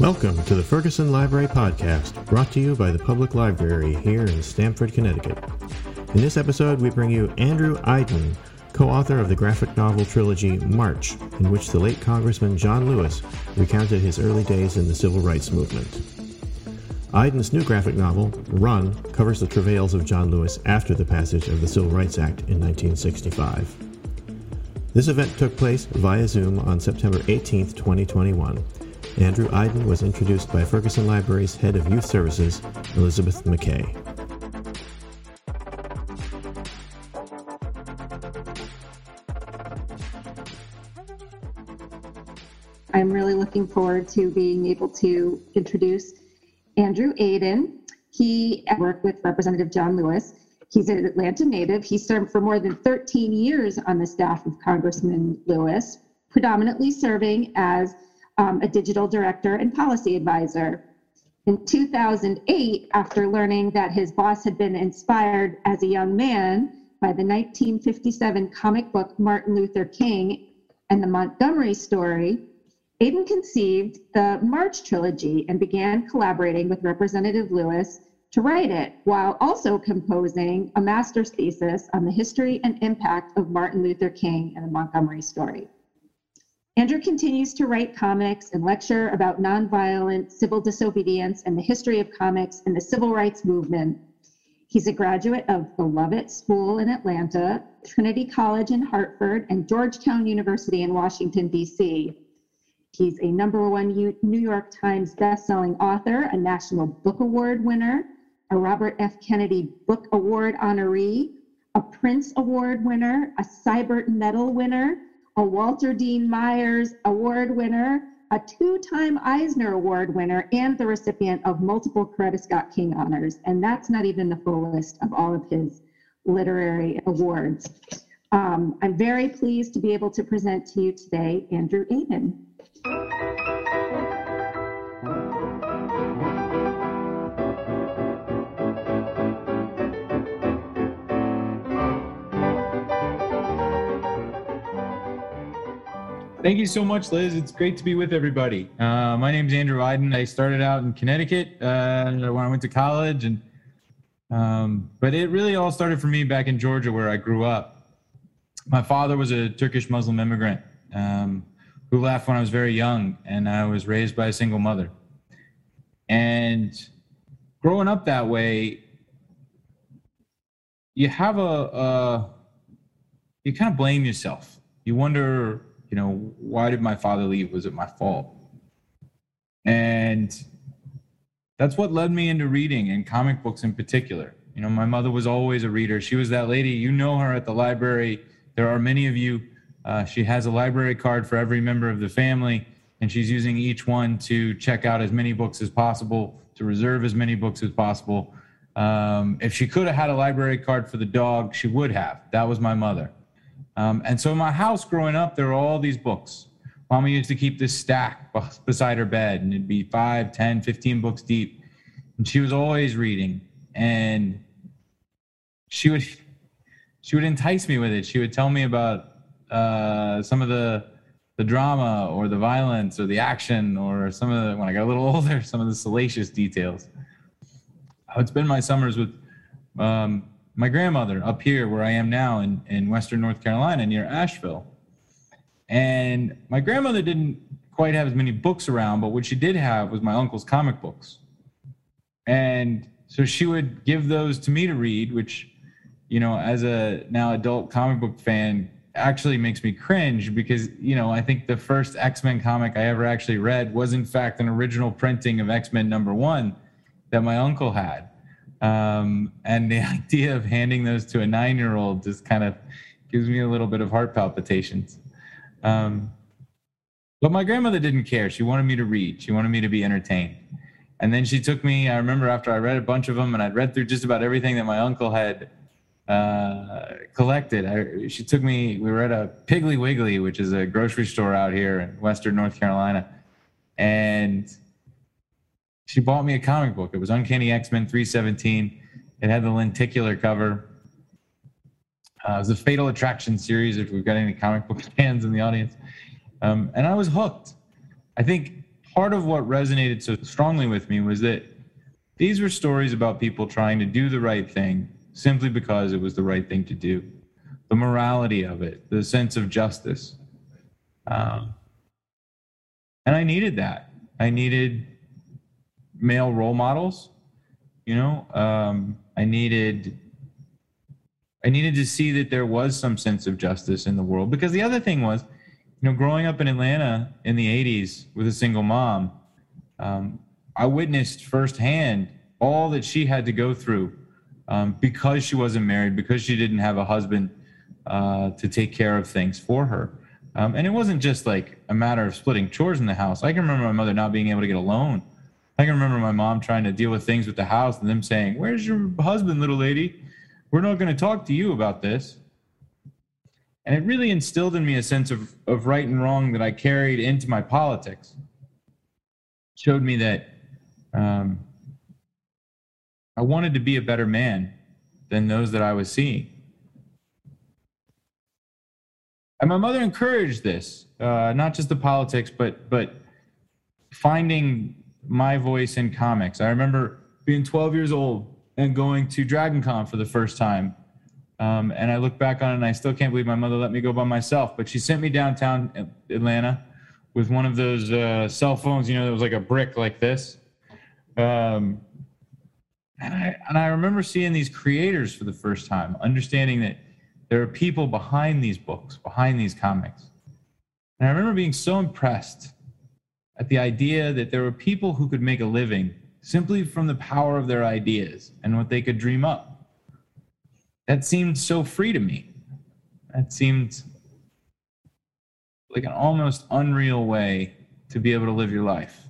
Welcome to the Ferguson Library Podcast, brought to you by the Public Library here in Stamford, Connecticut. In this episode, we bring you Andrew Aydin, co author of the graphic novel trilogy March, in which the late Congressman John Lewis recounted his early days in the civil rights movement. Aydin's new graphic novel, Run, covers the travails of John Lewis after the passage of the Civil Rights Act in 1965. This event took place via Zoom on September 18, 2021 Andrew Aydin was introduced by Ferguson Library's head of youth services, Elizabeth McKay. I'm really looking forward to being able to introduce Andrew Aydin. He worked with Representative John Lewis. He's an Atlanta native. He served for more than 13 years on the staff of Congressman Lewis, predominantly serving as um, a digital director and policy advisor. In 2008, after learning that his boss had been inspired as a young man by the 1957 comic book Martin Luther King and the Montgomery story, Aydin conceived the March trilogy and began collaborating with Representative Lewis to write it, while also composing a master's thesis on the history and impact of Martin Luther King and the Montgomery story. Andrew continues to write comics and lecture about nonviolent civil disobedience and the history of comics and the civil rights movement. He's a graduate of the Lovett School in Atlanta, Trinity College in Hartford, and Georgetown University in Washington, D.C. He's a number one New York Times bestselling author, a National Book Award winner, a Robert F. Kennedy Book Award honoree, a Printz Award winner, a Sibert Medal winner, a Walter Dean Myers Award winner, a two time Eisner Award winner, and the recipient of multiple Coretta Scott King honors. And that's not even the full list of all of his literary awards. Um, I'm very pleased to be able to present to you today Andrew Aydin. Thank you so much, Liz. It's great to be with everybody. Uh, my name is Andrew Aydin. I started out in Connecticut uh, when I went to college, and um, but it really all started for me back in Georgia, where I grew up. My father was a Turkish Muslim immigrant um, who left when I was very young, and I was raised by a single mother. And growing up that way, you have a, a you kind of blame yourself. You wonder you know, why did my father leave? Was it my fault? And that's what led me into reading and comic books in particular. You know, my mother was always a reader. She was that lady, you know her at the library. There are many of you. Uh, she has a library card for every member of the family, and she's using each one to check out as many books as possible, to reserve as many books as possible. Um, if she could have had a library card for the dog, she would have. That was my mother. Um, and so in my house growing up, there were all these books. Mama used to keep this stack beside her bed, and it'd be five, 10, 15 books deep. And she was always reading. And she would she would entice me with it. She would tell me about uh, some of the the drama or the violence or the action or some of the when I got a little older, some of the salacious details. I would spend my summers with um, my grandmother up here where I am now in, in Western North Carolina near Asheville. And my grandmother didn't quite have as many books around, but what she did have was my uncle's comic books. And so she would give those to me to read, which, you know, as a now adult comic book fan, actually makes me cringe because, you know, I think the first X Men comic I ever actually read was, in fact, an original printing of X Men number one that my uncle had. Um, and the idea of handing those to a nine year old just kind of gives me a little bit of heart palpitations. Um, but my grandmother didn't care. She wanted me to read, she wanted me to be entertained. And then she took me, I remember after I read a bunch of them and I'd read through just about everything that my uncle had uh, collected. I, she took me, we were at a Piggly Wiggly, which is a grocery store out here in Western North Carolina. And she bought me a comic book. It was Uncanny X Men 317. It had the lenticular cover. Uh, it was a Fatal Attraction series. If we've got any comic book fans in the audience, um, and I was hooked. I think part of what resonated so strongly with me was that these were stories about people trying to do the right thing simply because it was the right thing to do. The morality of it, the sense of justice. Um, and I needed that. I needed male role models. You know, um, I needed I needed to see that there was some sense of justice in the world. Because the other thing was, you know, growing up in Atlanta in the '80s with a single mom, um, I witnessed firsthand all that she had to go through um, because she wasn't married, because she didn't have a husband uh, to take care of things for her. Um, and it wasn't just like a matter of splitting chores in the house. I can remember my mother not being able to get a loan. I can remember my mom trying to deal with things with the house and them saying, Where's your husband, little lady? We're not going to talk to you about this. And it really instilled in me a sense of, of right and wrong that I carried into my politics. Showed me that um, I wanted to be a better man than those that I was seeing. And my mother encouraged this, uh, not just the politics, but but finding my voice in comics. I remember being 12 years old and going to Dragon Con for the first time. Um, and I look back on it and I still can't believe my mother let me go by myself. But she sent me downtown Atlanta with one of those uh, cell phones, you know, that was like a brick like this. Um, and I and I remember seeing these creators for the first time, understanding that there are people behind these books, behind these comics. And I remember being so impressed at the idea that there were people who could make a living simply from the power of their ideas and what they could dream up. That seemed so free to me. That seemed like an almost unreal way to be able to live your life.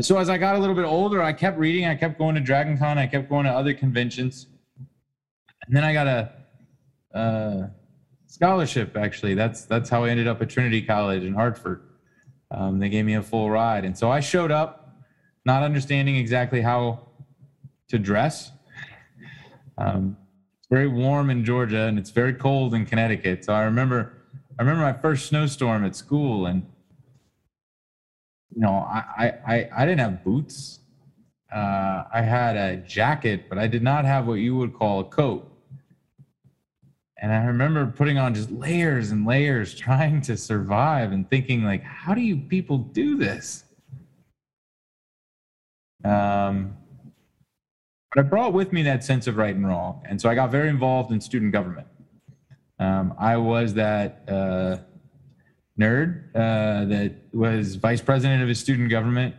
So as I got a little bit older, I kept reading, I kept going to Dragon Con, I kept going to other conventions. And then I got a, a scholarship actually. That's that's how I ended up at Trinity College in Hartford. Um, they gave me a full ride. And so I showed up not understanding exactly how to dress. Um, it's very warm in Georgia and it's very cold in Connecticut. So I remember, I remember my first snowstorm at school and, you know, I, I, I didn't have boots. Uh, I had a jacket, but I did not have what you would call a coat. And I remember putting on just layers and layers trying to survive and thinking like, how do you people do this? Um, but I brought with me that sense of right and wrong. And so I got very involved in student government. Um, I was that uh, nerd uh, that was vice president of his student government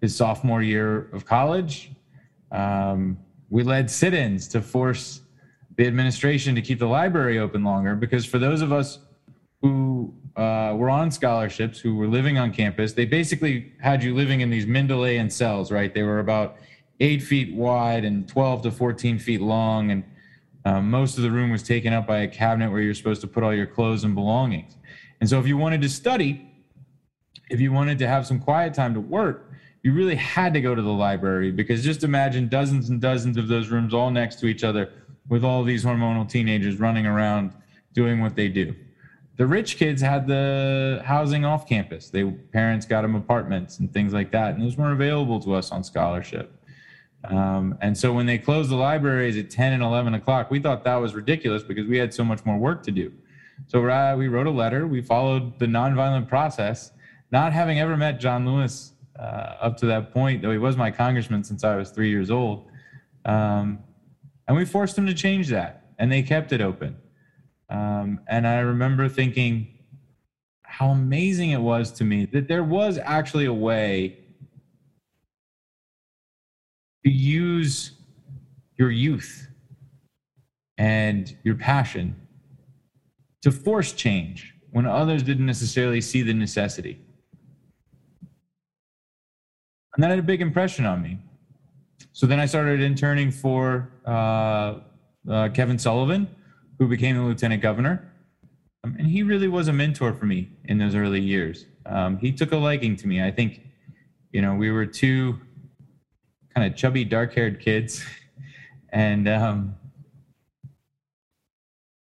his sophomore year of college. Um, we led sit ins to force the administration to keep the library open longer because for those of us who uh, were on scholarships, who were living on campus, they basically had you living in these Mendelean cells, right? They were about eight feet wide and 12 to 14 feet long. And um, most of the room was taken up by a cabinet where you're supposed to put all your clothes and belongings. And so if you wanted to study, if you wanted to have some quiet time to work, you really had to go to the library because just imagine dozens and dozens of those rooms all next to each other with all these hormonal teenagers running around doing what they do. The rich kids had the housing off campus. They parents got them apartments and things like that, and those weren't available to us on scholarship. Um, and so when they closed the libraries at 10 and 11 o'clock, we thought that was ridiculous because we had so much more work to do. So we wrote a letter. We followed the nonviolent process, not having ever met John Lewis uh, up to that point, though he was my congressman since I was three years old. Um, and we forced them to change that, and they kept it open. Um, and I remember thinking how amazing it was to me that there was actually a way to use your youth and your passion to force change when others didn't necessarily see the necessity. And that had a big impression on me. So then I started interning for uh, uh, Kevin Sullivan, who became the lieutenant governor. Um, and he really was a mentor for me in those early years. Um, he took a liking to me. I think, you know, we were two kind of chubby, dark haired kids. and, um,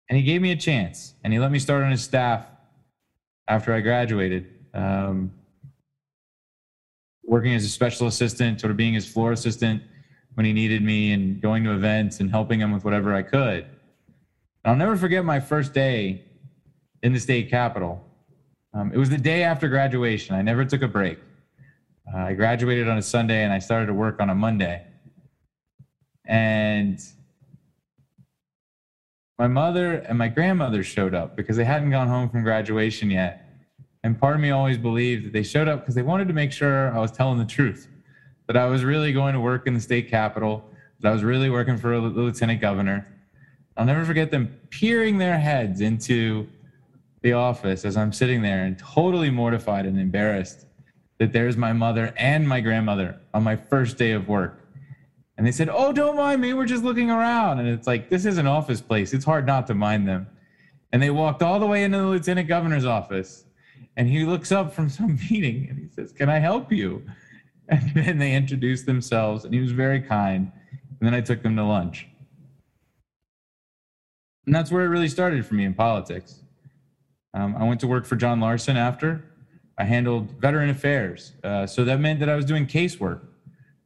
and he gave me a chance and he let me start on his staff after I graduated. um, working as a special assistant, sort of being his floor assistant when he needed me, and going to events and helping him with whatever I could. And I'll never forget my first day in the state capitol. Um, it was the day after graduation. I never took a break. Uh, I graduated on a Sunday and I started to work on a Monday. And my mother and my grandmother showed up because they hadn't gone home from graduation yet. And part of me always believed that they showed up because they wanted to make sure I was telling the truth, that I was really going to work in the state capitol, that I was really working for the lieutenant governor. I'll never forget them peering their heads into the office as I'm sitting there and totally mortified and embarrassed that there's my mother and my grandmother on my first day of work. And they said, Oh, don't mind me. We're just looking around. And it's like, this is an office place. It's hard not to mind them. And they walked all the way into the lieutenant governor's office. And he looks up from some meeting and he says, Can I help you? And then they introduced themselves and he was very kind. And then I took them to lunch. And that's where it really started for me in politics. Um, I went to work for John Larson after. I handled veteran affairs. Uh, so that meant that I was doing casework.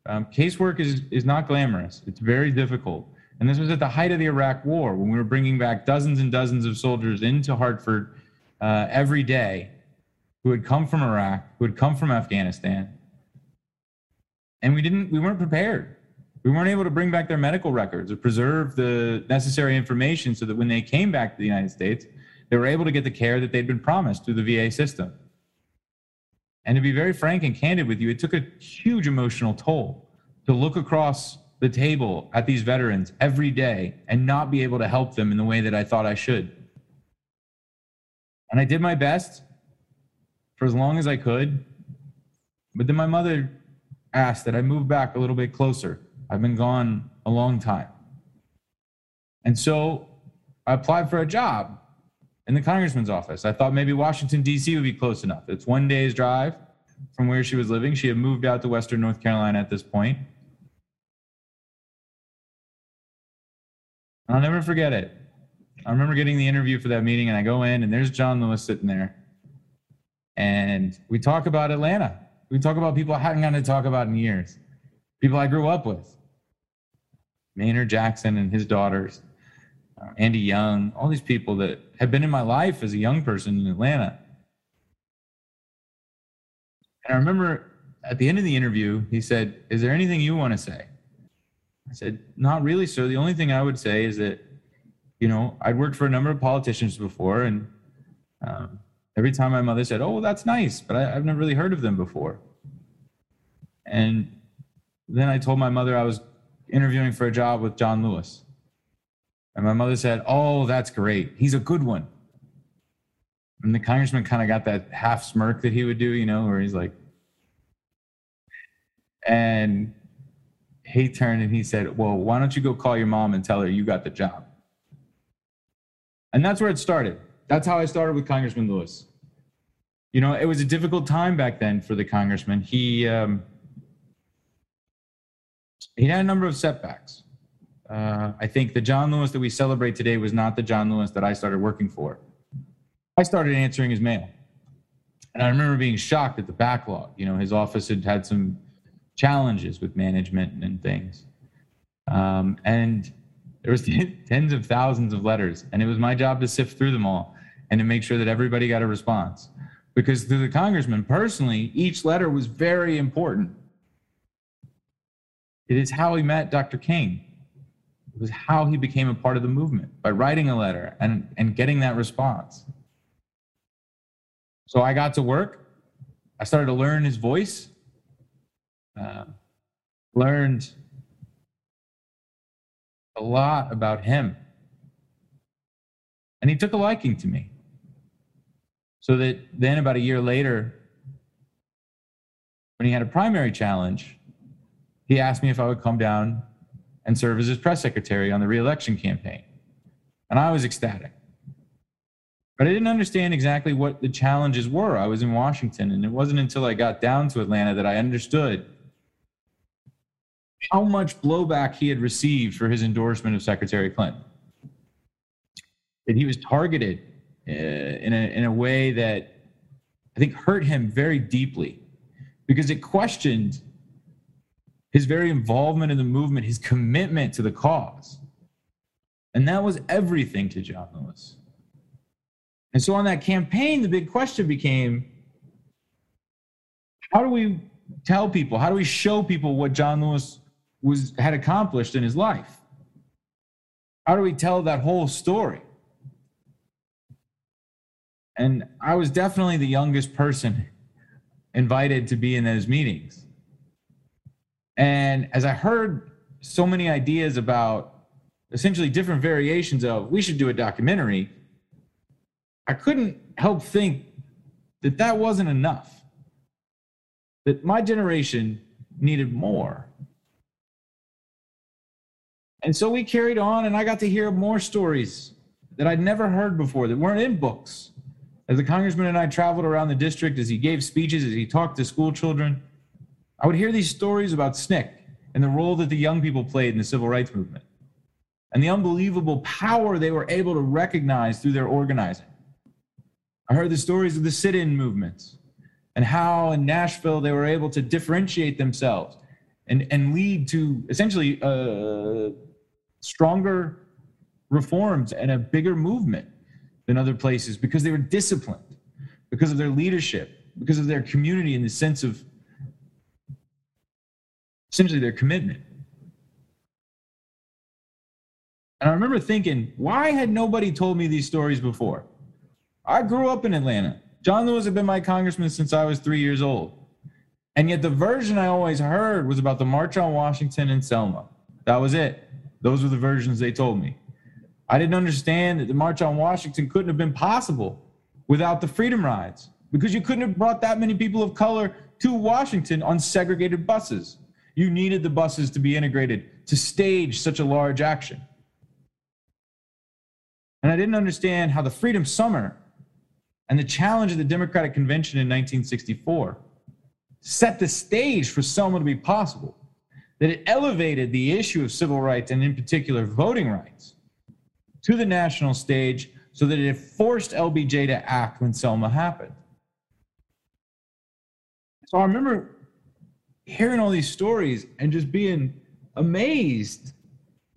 Um, casework is, is not glamorous, it's very difficult. And this was at the height of the Iraq War when we were bringing back dozens and dozens of soldiers into Hartford uh, every day who had come from Iraq, who had come from Afghanistan. And we didn't, we weren't prepared. We weren't able to bring back their medical records or preserve the necessary information so that when they came back to the United States, they were able to get the care that they'd been promised through the VA system. And to be very frank and candid with you, it took a huge emotional toll to look across the table at these veterans every day and not be able to help them in the way that I thought I should. And I did my best for as long as I could. But then my mother asked that I move back a little bit closer. I've been gone a long time. And so I applied for a job in the congressman's office. I thought maybe Washington, D.C. would be close enough. It's one day's drive from where she was living. She had moved out to Western North Carolina at this point. I'll never forget it. I remember getting the interview for that meeting, and I go in, and there's John Lewis sitting there. And we talk about Atlanta. We talk about people I hadn't gotten to talk about in years, people I grew up with. Maynard Jackson and his daughters, uh, Andy Young, all these people that had been in my life as a young person in Atlanta. And I remember at the end of the interview, he said, Is there anything you want to say? I said, Not really, sir. The only thing I would say is that, you know, I'd worked for a number of politicians before, and um, every time my mother said, Oh, that's nice, but I, I've never really heard of them before. And then I told my mother I was interviewing for a job with John Lewis. And my mother said, Oh, that's great. He's a good one. And the congressman kind of got that half smirk that he would do, you know, where he's like, and he turned and he said, Well, why don't you go call your mom and tell her you got the job? And that's where it started. That's how I started with Congressman Lewis. You know, it was a difficult time back then for the congressman. He um, he had a number of setbacks. Uh, I think the John Lewis that we celebrate today was not the John Lewis that I started working for. I started answering his mail. And I remember being shocked at the backlog. You know, his office had had some challenges with management and things. Um, and there was tens of thousands of letters, and it was my job to sift through them all and to make sure that everybody got a response. Because to the congressman personally, each letter was very important. It is how he met Dr. King. It was how he became a part of the movement by writing a letter and, and getting that response. So I got to work. I started to learn his voice, uh, learned a lot about him. And he took a liking to me. So that then, about a year later, when he had a primary challenge, he asked me if I would come down and serve as his press secretary on the reelection campaign. And I was ecstatic. But I didn't understand exactly what the challenges were. I was in Washington, and it wasn't until I got down to Atlanta that I understood how much blowback he had received for his endorsement of Secretary Clinton. That he was targeted Uh, in, a, in a way that I think, hurt him very deeply because it questioned his very involvement in the movement, his commitment to the cause. And that was everything to John Lewis. And so on that campaign, the big question became how do we tell people, how do we show people what John Lewis was had accomplished in his life? How do we tell that whole story? And I was definitely the youngest person invited to be in those meetings. And as I heard so many ideas about essentially different variations of we should do a documentary, I couldn't help think that that wasn't enough. That my generation needed more. And so we carried on, and I got to hear more stories that I'd never heard before that weren't in books. As the congressman and I traveled around the district, as he gave speeches, as he talked to school children, I would hear these stories about SNCC and the role that the young people played in the civil rights movement and the unbelievable power they were able to recognize through their organizing. I heard the stories of the sit in movements and how in Nashville they were able to differentiate themselves and, and lead to essentially uh, stronger reforms and a bigger movement than other places because they were disciplined, because of their leadership, because of their community in the sense of essentially their commitment. And I remember thinking, why had nobody told me these stories before? I grew up in Atlanta. John Lewis had been my congressman since I was three years old. And yet the version I always heard was about the March on Washington and Selma. That was it. Those were the versions they told me. I didn't understand that the March on Washington couldn't have been possible without the freedom rides because you couldn't have brought that many people of color to Washington on segregated buses. You needed the buses to be integrated to stage such a large action. And I didn't understand how the Freedom Summer and the challenge of the Democratic Convention in 1964 set the stage for Selma to be possible, that it elevated the issue of civil rights and, in particular, voting rights to the national stage so that it forced LBJ to act when Selma happened. So I remember hearing all these stories and just being amazed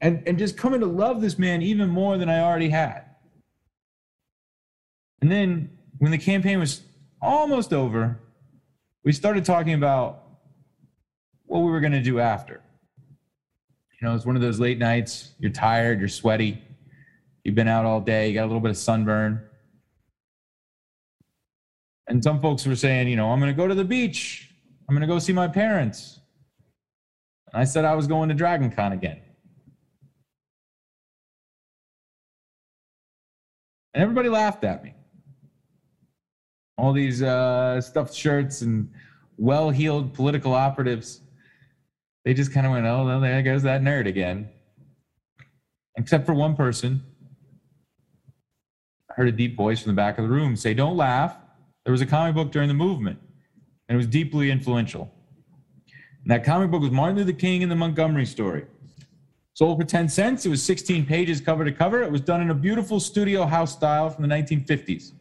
and, and just coming to love this man even more than I already had. And then when the campaign was almost over, we started talking about what we were going to do after. You know, it's one of those late nights, you're tired, you're sweaty, you've been out all day, you got a little bit of sunburn. And some folks were saying, you know, I'm going to go to the beach, I'm going to go see my parents. And I said I was going to Dragon Con again. And everybody laughed at me. All these uh, stuffed shirts and well heeled political operatives, they just kind of went, oh, well, there goes that nerd again. Except for one person. I heard a deep voice from the back of the room say, Don't laugh. There was a comic book during the movement, and it was deeply influential. And that comic book was Martin Luther King and the Montgomery story. Sold for 10 cents. It was 16 pages cover to cover. It was done in a beautiful studio house style from the 1950s.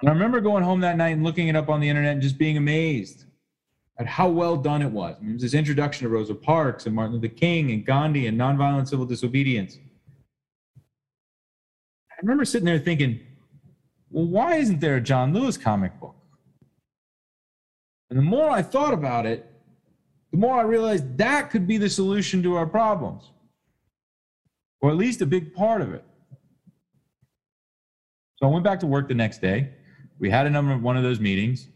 And I remember going home that night and looking it up on the internet and just being amazed at how well done it was. I mean, it was this introduction to Rosa Parks and Martin Luther King and Gandhi and nonviolent civil disobedience. I remember sitting there thinking, well, why isn't there a John Lewis comic book? And the more I thought about it, the more I realized that could be the solution to our problems, or at least a big part of it. So I went back to work the next day. We had a number of one of those meetings.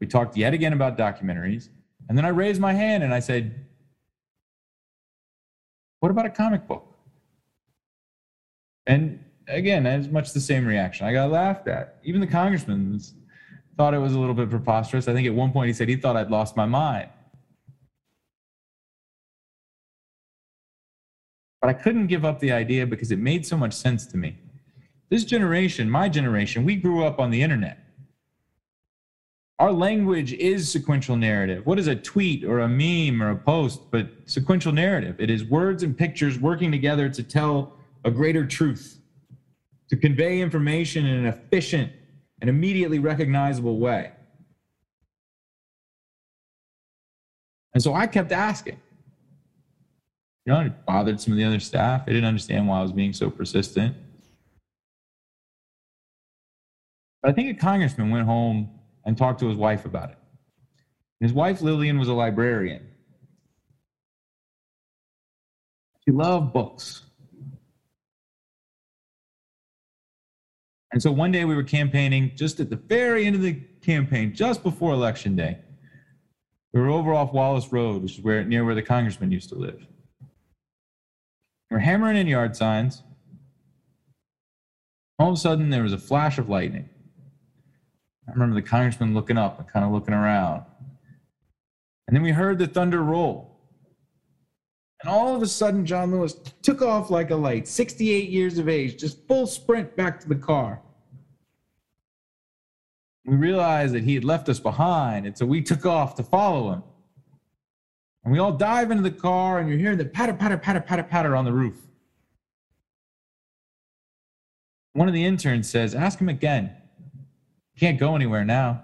We talked yet again about documentaries. And then I raised my hand and I said, What about a comic book? And again, as much the same reaction. I got laughed at. Even the congressman thought it was a little bit preposterous. I think at one point he said he thought I'd lost my mind. But I couldn't give up the idea because it made so much sense to me. This generation, my generation, we grew up on the internet. Our language is sequential narrative. What is a tweet or a meme or a post but sequential narrative? It is words and pictures working together to tell a greater truth, to convey information in an efficient and immediately recognizable way. And so I kept asking. You know, it bothered some of the other staff. They didn't understand why I was being so persistent. But I think a congressman went home and talked to his wife about it. His wife, Lillian, was a librarian. She loved books. And so one day we were campaigning just at the very end of the campaign, just before election day. We were over off Wallace Road, which is where near where the congressman used to live. We're hammering in yard signs. All of a sudden, there was a flash of lightning. I remember the congressman looking up and kind of looking around. And then we heard the thunder roll. And all of a sudden, John Lewis took off like a light, 68 years of age, just full sprint back to the car. We realized that he had left us behind, and so we took off to follow him. And we all dive into the car, and you're hearing the patter, patter, patter, patter, patter on the roof. One of the interns says, Ask him again. Can't go anywhere now.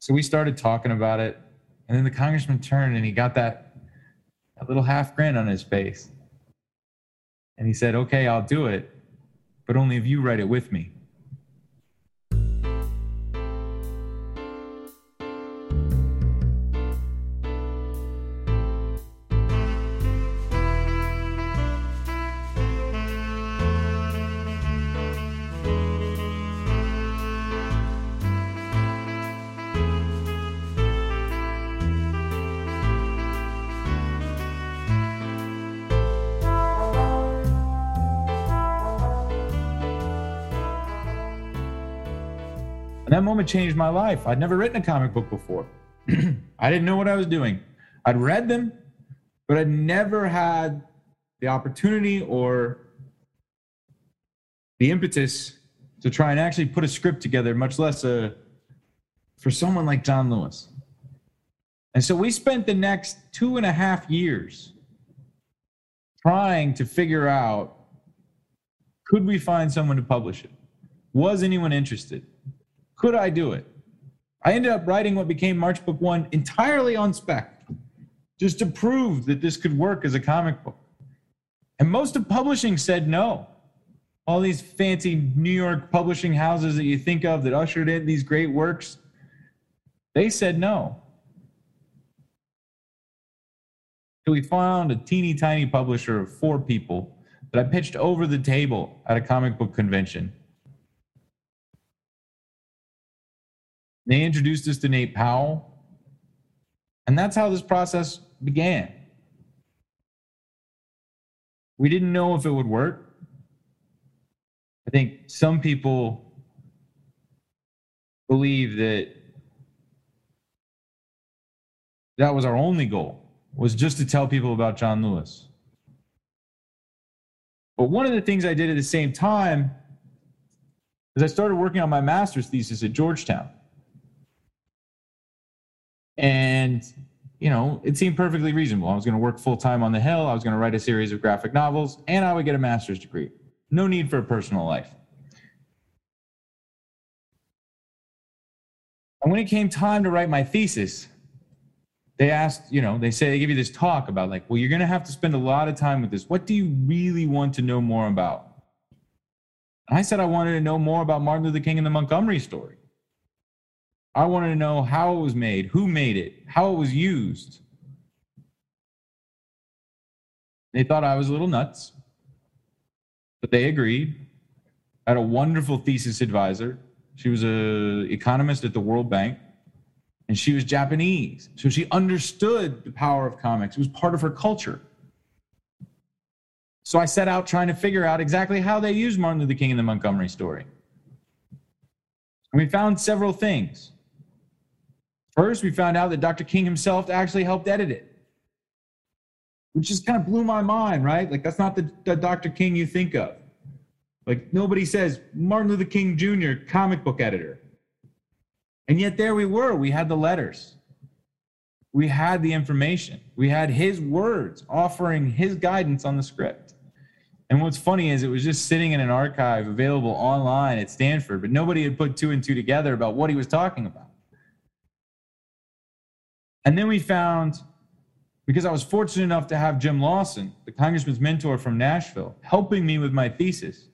So we started talking about it. And then the congressman turned and he got that, that little half grin on his face. And he said, Okay, I'll do it, but only if you write it with me. Moment changed my life. I'd never written a comic book before. I didn't know what I was doing. I'd read them, but I'd never had the opportunity or the impetus to try and actually put a script together, much less a for someone like John Lewis. And so we spent the next two and a half years trying to figure out could we find someone to publish it? Was anyone interested? Could I do it? I ended up writing what became March Book One entirely on spec, just to prove that this could work as a comic book. And most of publishing said no. All these fancy New York publishing houses that you think of that ushered in these great works, they said no. So we found a teeny tiny publisher of four people that I pitched over the table at a comic book convention They introduced us to Nate Powell. And that's how this process began. We didn't know if it would work. I think some people believe that that was our only goal was just to tell people about John Lewis. But one of the things I did at the same time is I started working on my master's thesis at Georgetown. And, you know, it seemed perfectly reasonable. I was going to work full time on the Hill. I was going to write a series of graphic novels, and I would get a master's degree. No need for a personal life. And when it came time to write my thesis, they asked, you know, they say they give you this talk about like, well, you're going to have to spend a lot of time with this. What do you really want to know more about? And I said I wanted to know more about Martin Luther King and the Montgomery story. I wanted to know how it was made, who made it, how it was used. They thought I was a little nuts, but they agreed. I had a wonderful thesis advisor. She was an economist at the World Bank, and she was Japanese. So she understood the power of comics. It was part of her culture. So I set out trying to figure out exactly how they used Martin Luther King in the Montgomery story. And we found several things. First, we found out that Dr. King himself actually helped edit it, which just kind of blew my mind, right? Like, that's not the, the Dr. King you think of. Like, nobody says Martin Luther King Jr., comic book editor. And yet, there we were. We had the letters, we had the information, we had his words offering his guidance on the script. And what's funny is it was just sitting in an archive available online at Stanford, but nobody had put two and two together about what he was talking about. And then we found, because I was fortunate enough to have Jim Lawson, the congressman's mentor from Nashville, helping me with my thesis,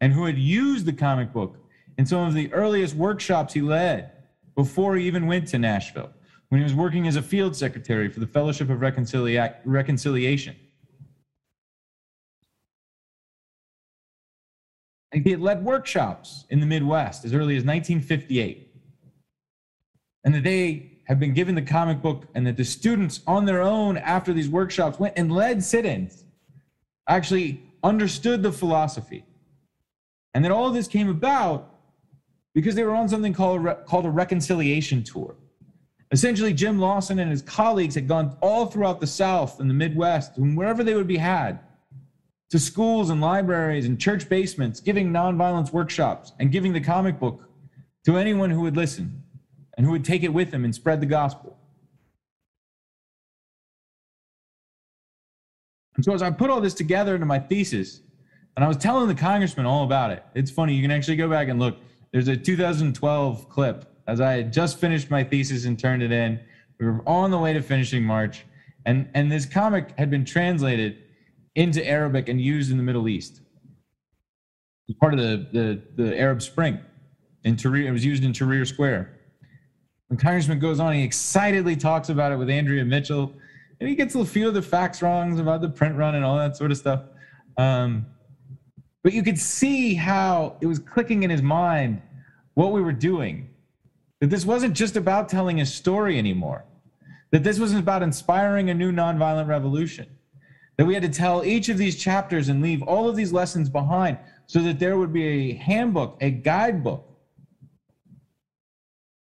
and who had used the comic book in some of the earliest workshops he led before he even went to Nashville, when he was working as a field secretary for the Fellowship of Reconcilia- Reconciliation. And he had led workshops in the Midwest as early as 1958. And that they had been given the comic book, and that the students on their own after these workshops went and led sit ins, actually understood the philosophy. And that all of this came about because they were on something called, called a reconciliation tour. Essentially, Jim Lawson and his colleagues had gone all throughout the South and the Midwest, and wherever they would be had, to schools and libraries and church basements, giving nonviolence workshops and giving the comic book to anyone who would listen and who would take it with them and spread the gospel. And so, as I put all this together into my thesis, and I was telling the congressman all about it, it's funny, you can actually go back and look. There's a 2012 clip as I had just finished my thesis and turned it in. We were on the way to finishing March, and, and this comic had been translated into Arabic and used in the Middle East. It was part of the, the, the Arab Spring. In Tahrir, it was used in Tahrir Square. When Congressman goes on, he excitedly talks about it with Andrea Mitchell, and he gets a few of the facts wrongs about the print run and all that sort of stuff. Um, but you could see how it was clicking in his mind what we were doing. That this wasn't just about telling a story anymore. That this was about inspiring a new nonviolent revolution that we had to tell each of these chapters and leave all of these lessons behind so that there would be a handbook, a guidebook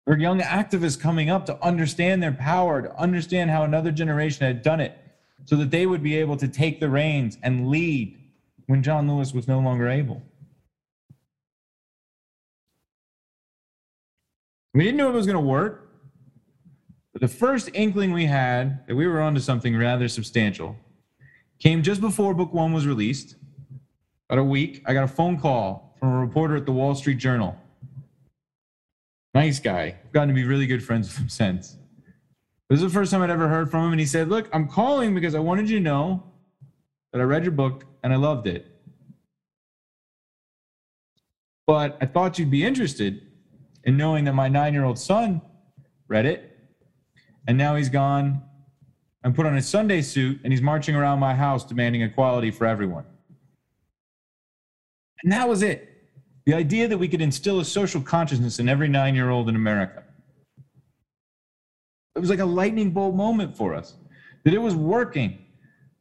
for young activists coming up to understand their power, to understand how another generation had done it, so that they would be able to take the reins and lead when John Lewis was no longer able. We didn't know it was going to work, but the first inkling we had that we were onto something rather substantial Came just before book one was released. About a week, I got a phone call from a reporter at the Wall Street Journal. Nice guy. I've gotten to be really good friends with him since. This is the first time I'd ever heard from him, and he said, Look, I'm calling because I wanted you to know that I read your book and I loved it. But I thought you'd be interested in knowing that my nine year old son read it, and now he's gone and put on his Sunday suit and he's marching around my house demanding equality for everyone. And that was it. The idea that we could instill a social consciousness in every nine year old in America. It was like a lightning bolt moment for us that it was working.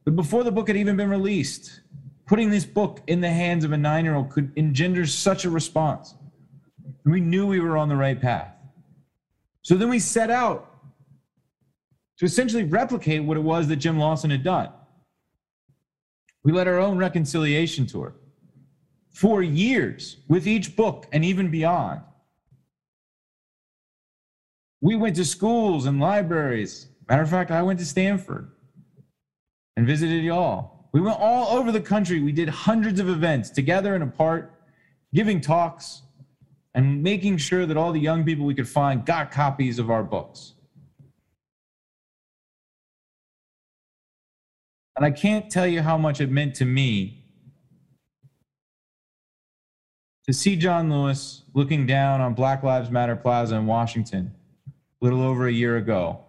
But before the book had even been released, putting this book in the hands of a nine year old could engender such a response. We knew we were on the right path. So then we set out to essentially replicate what it was that Jim Lawson had done. We led our own reconciliation tour for years with each book and even beyond. We went to schools and libraries. Matter of fact, I went to Stamford and visited y'all. We went all over the country. We did hundreds of events together and apart, giving talks and making sure that all the young people we could find got copies of our books. And I can't tell you how much it meant to me to see John Lewis looking down on Black Lives Matter Plaza in Washington a little over a year ago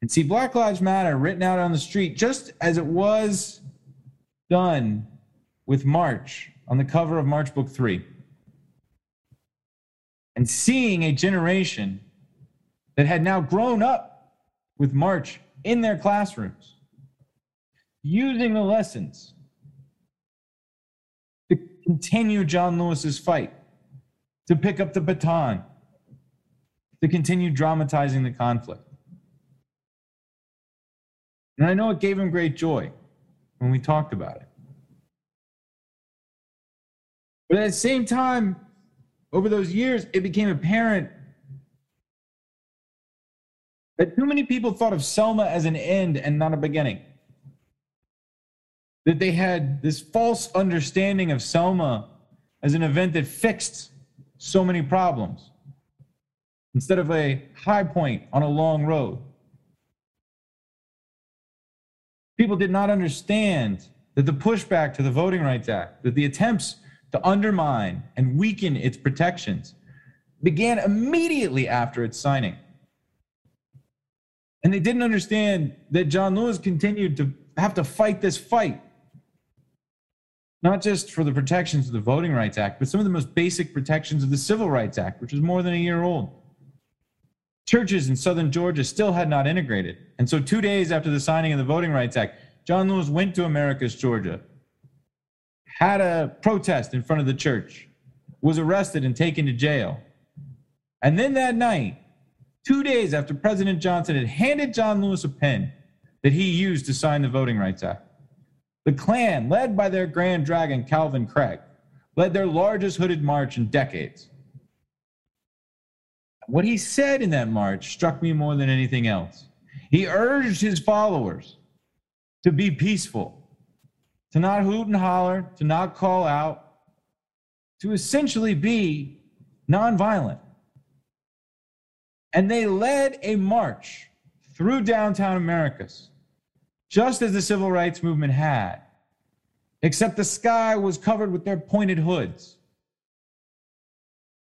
and see Black Lives Matter written out on the street just as it was done with March on the cover of March Book 3. And seeing a generation that had now grown up with March in their classrooms using the lessons continue John Lewis's fight, to pick up the baton, to continue dramatizing the conflict. And I know it gave him great joy when we talked about it. But at the same time, over those years, it became apparent that too many people thought of Selma as an end and not a beginning. That they had this false understanding of Selma as an event that fixed so many problems instead of a high point on a long road. People did not understand that the pushback to the Voting Rights Act, that the attempts to undermine and weaken its protections began immediately after its signing. And they didn't understand that John Lewis continued to have to fight this fight, not just for the protections of the Voting Rights Act, but some of the most basic protections of the Civil Rights Act, which is more than a year old. Churches in southern Georgia still had not integrated. And so, two days after the signing of the Voting Rights Act, John Lewis went to Americus Georgia, had a protest in front of the church, was arrested and taken to jail. And then that night, two days after President Johnson had handed John Lewis a pen that he used to sign the Voting Rights Act, the Klan, led by their Grand Dragon, Calvin Craig, led their largest hooded march in decades. What he said in that march struck me more than anything else. He urged his followers to be peaceful, to not hoot and holler, to not call out, to essentially be nonviolent. And they led a march through downtown Americus, just as the civil rights movement had, except the sky was covered with their pointed hoods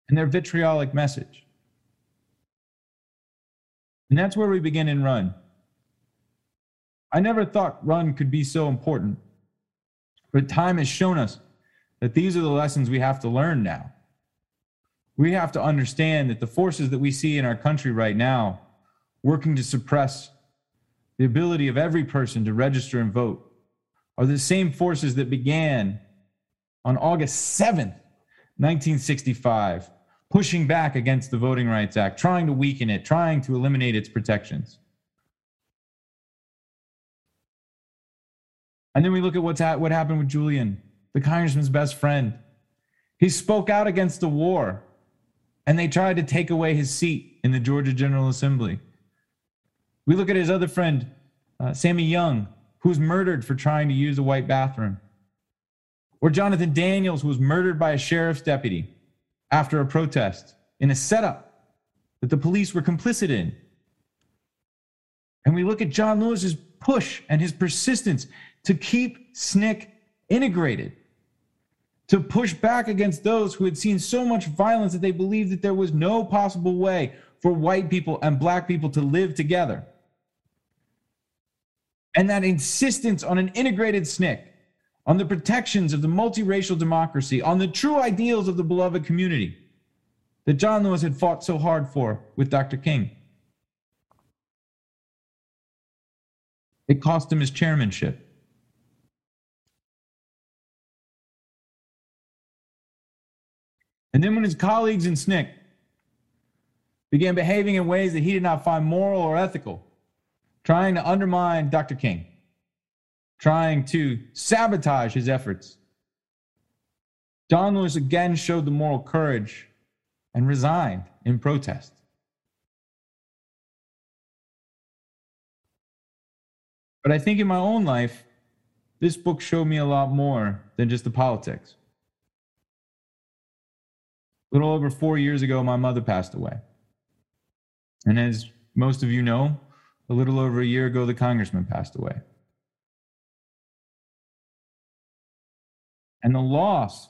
and their vitriolic message. And that's where we begin in Run. I never thought Run could be so important, but time has shown us that these are the lessons we have to learn now. We have to understand that the forces that we see in our country right now working to suppress the ability of every person to register and vote are the same forces that began on August 7th, 1965, pushing back against the Voting Rights Act, trying to weaken it, trying to eliminate its protections. And then we look at what's ha- what happened with Julian, the congressman's best friend. He spoke out against the war, and they tried to take away his seat in the Georgia General Assembly. We look at his other friend, uh, Sammy Younge, who was murdered for trying to use a white bathroom. Or Jonathan Daniels, who was murdered by a sheriff's deputy after a protest in a setup that the police were complicit in. And we look at John Lewis's push and his persistence to keep SNCC integrated, to push back against those who had seen so much violence that they believed that there was no possible way for white people and black people to live together. And that insistence on an integrated SNCC, on the protections of the multiracial democracy, on the true ideals of the beloved community that John Lewis had fought so hard for with Dr. King. It cost him his chairmanship. And then when his colleagues in SNCC began behaving in ways that he did not find moral or ethical, trying to undermine Dr. King, trying to sabotage his efforts, John Lewis again showed the moral courage and resigned in protest. But I think in my own life, this book showed me a lot more than just the politics. A little over four years ago, my mother passed away. And as most of you know, a little over a year ago, the congressman passed away. And the loss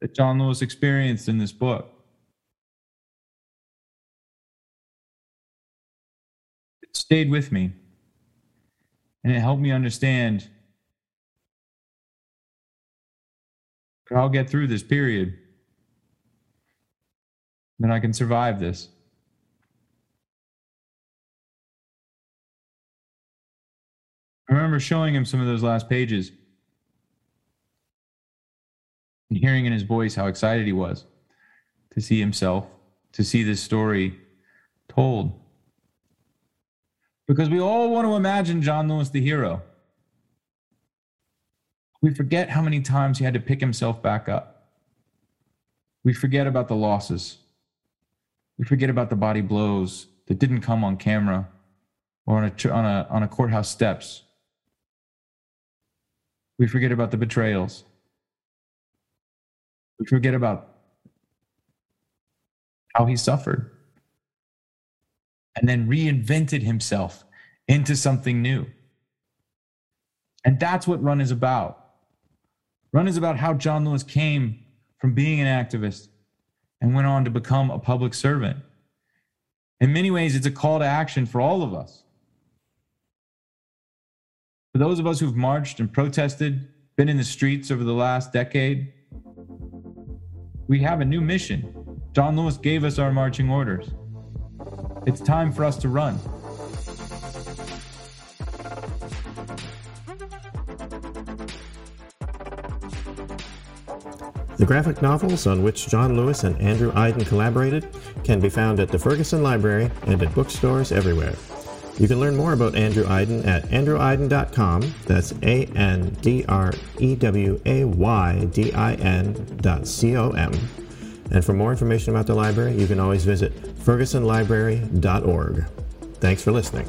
that John Lewis experienced in this book. It stayed with me and it helped me understand that I'll get through this period, that I can survive this. I remember showing him some of those last pages and hearing in his voice how excited he was to see himself, to see this story told. Because we all want to imagine John Lewis the hero. We forget how many times he had to pick himself back up. We forget about the losses. We forget about the body blows that didn't come on camera or on a, on a, on a courthouse steps. We forget about the betrayals. We forget about how he suffered and then reinvented himself into something new. And that's what Run is about. Run is about how John Lewis came from being an activist and went on to become a public servant. In many ways, it's a call to action for all of us. For those of us who've marched and protested, been in the streets over the last decade, we have a new mission. John Lewis gave us our marching orders. It's time for us to run. The graphic novels on which John Lewis and Andrew Aydin collaborated can be found at the Ferguson Library and at bookstores everywhere. You can learn more about Andrew Aydin at andrewaydin.com. That's A N D R E W A Y D I N dot C O M. And for more information about the library, you can always visit fergusonlibrary.org. Thanks for listening.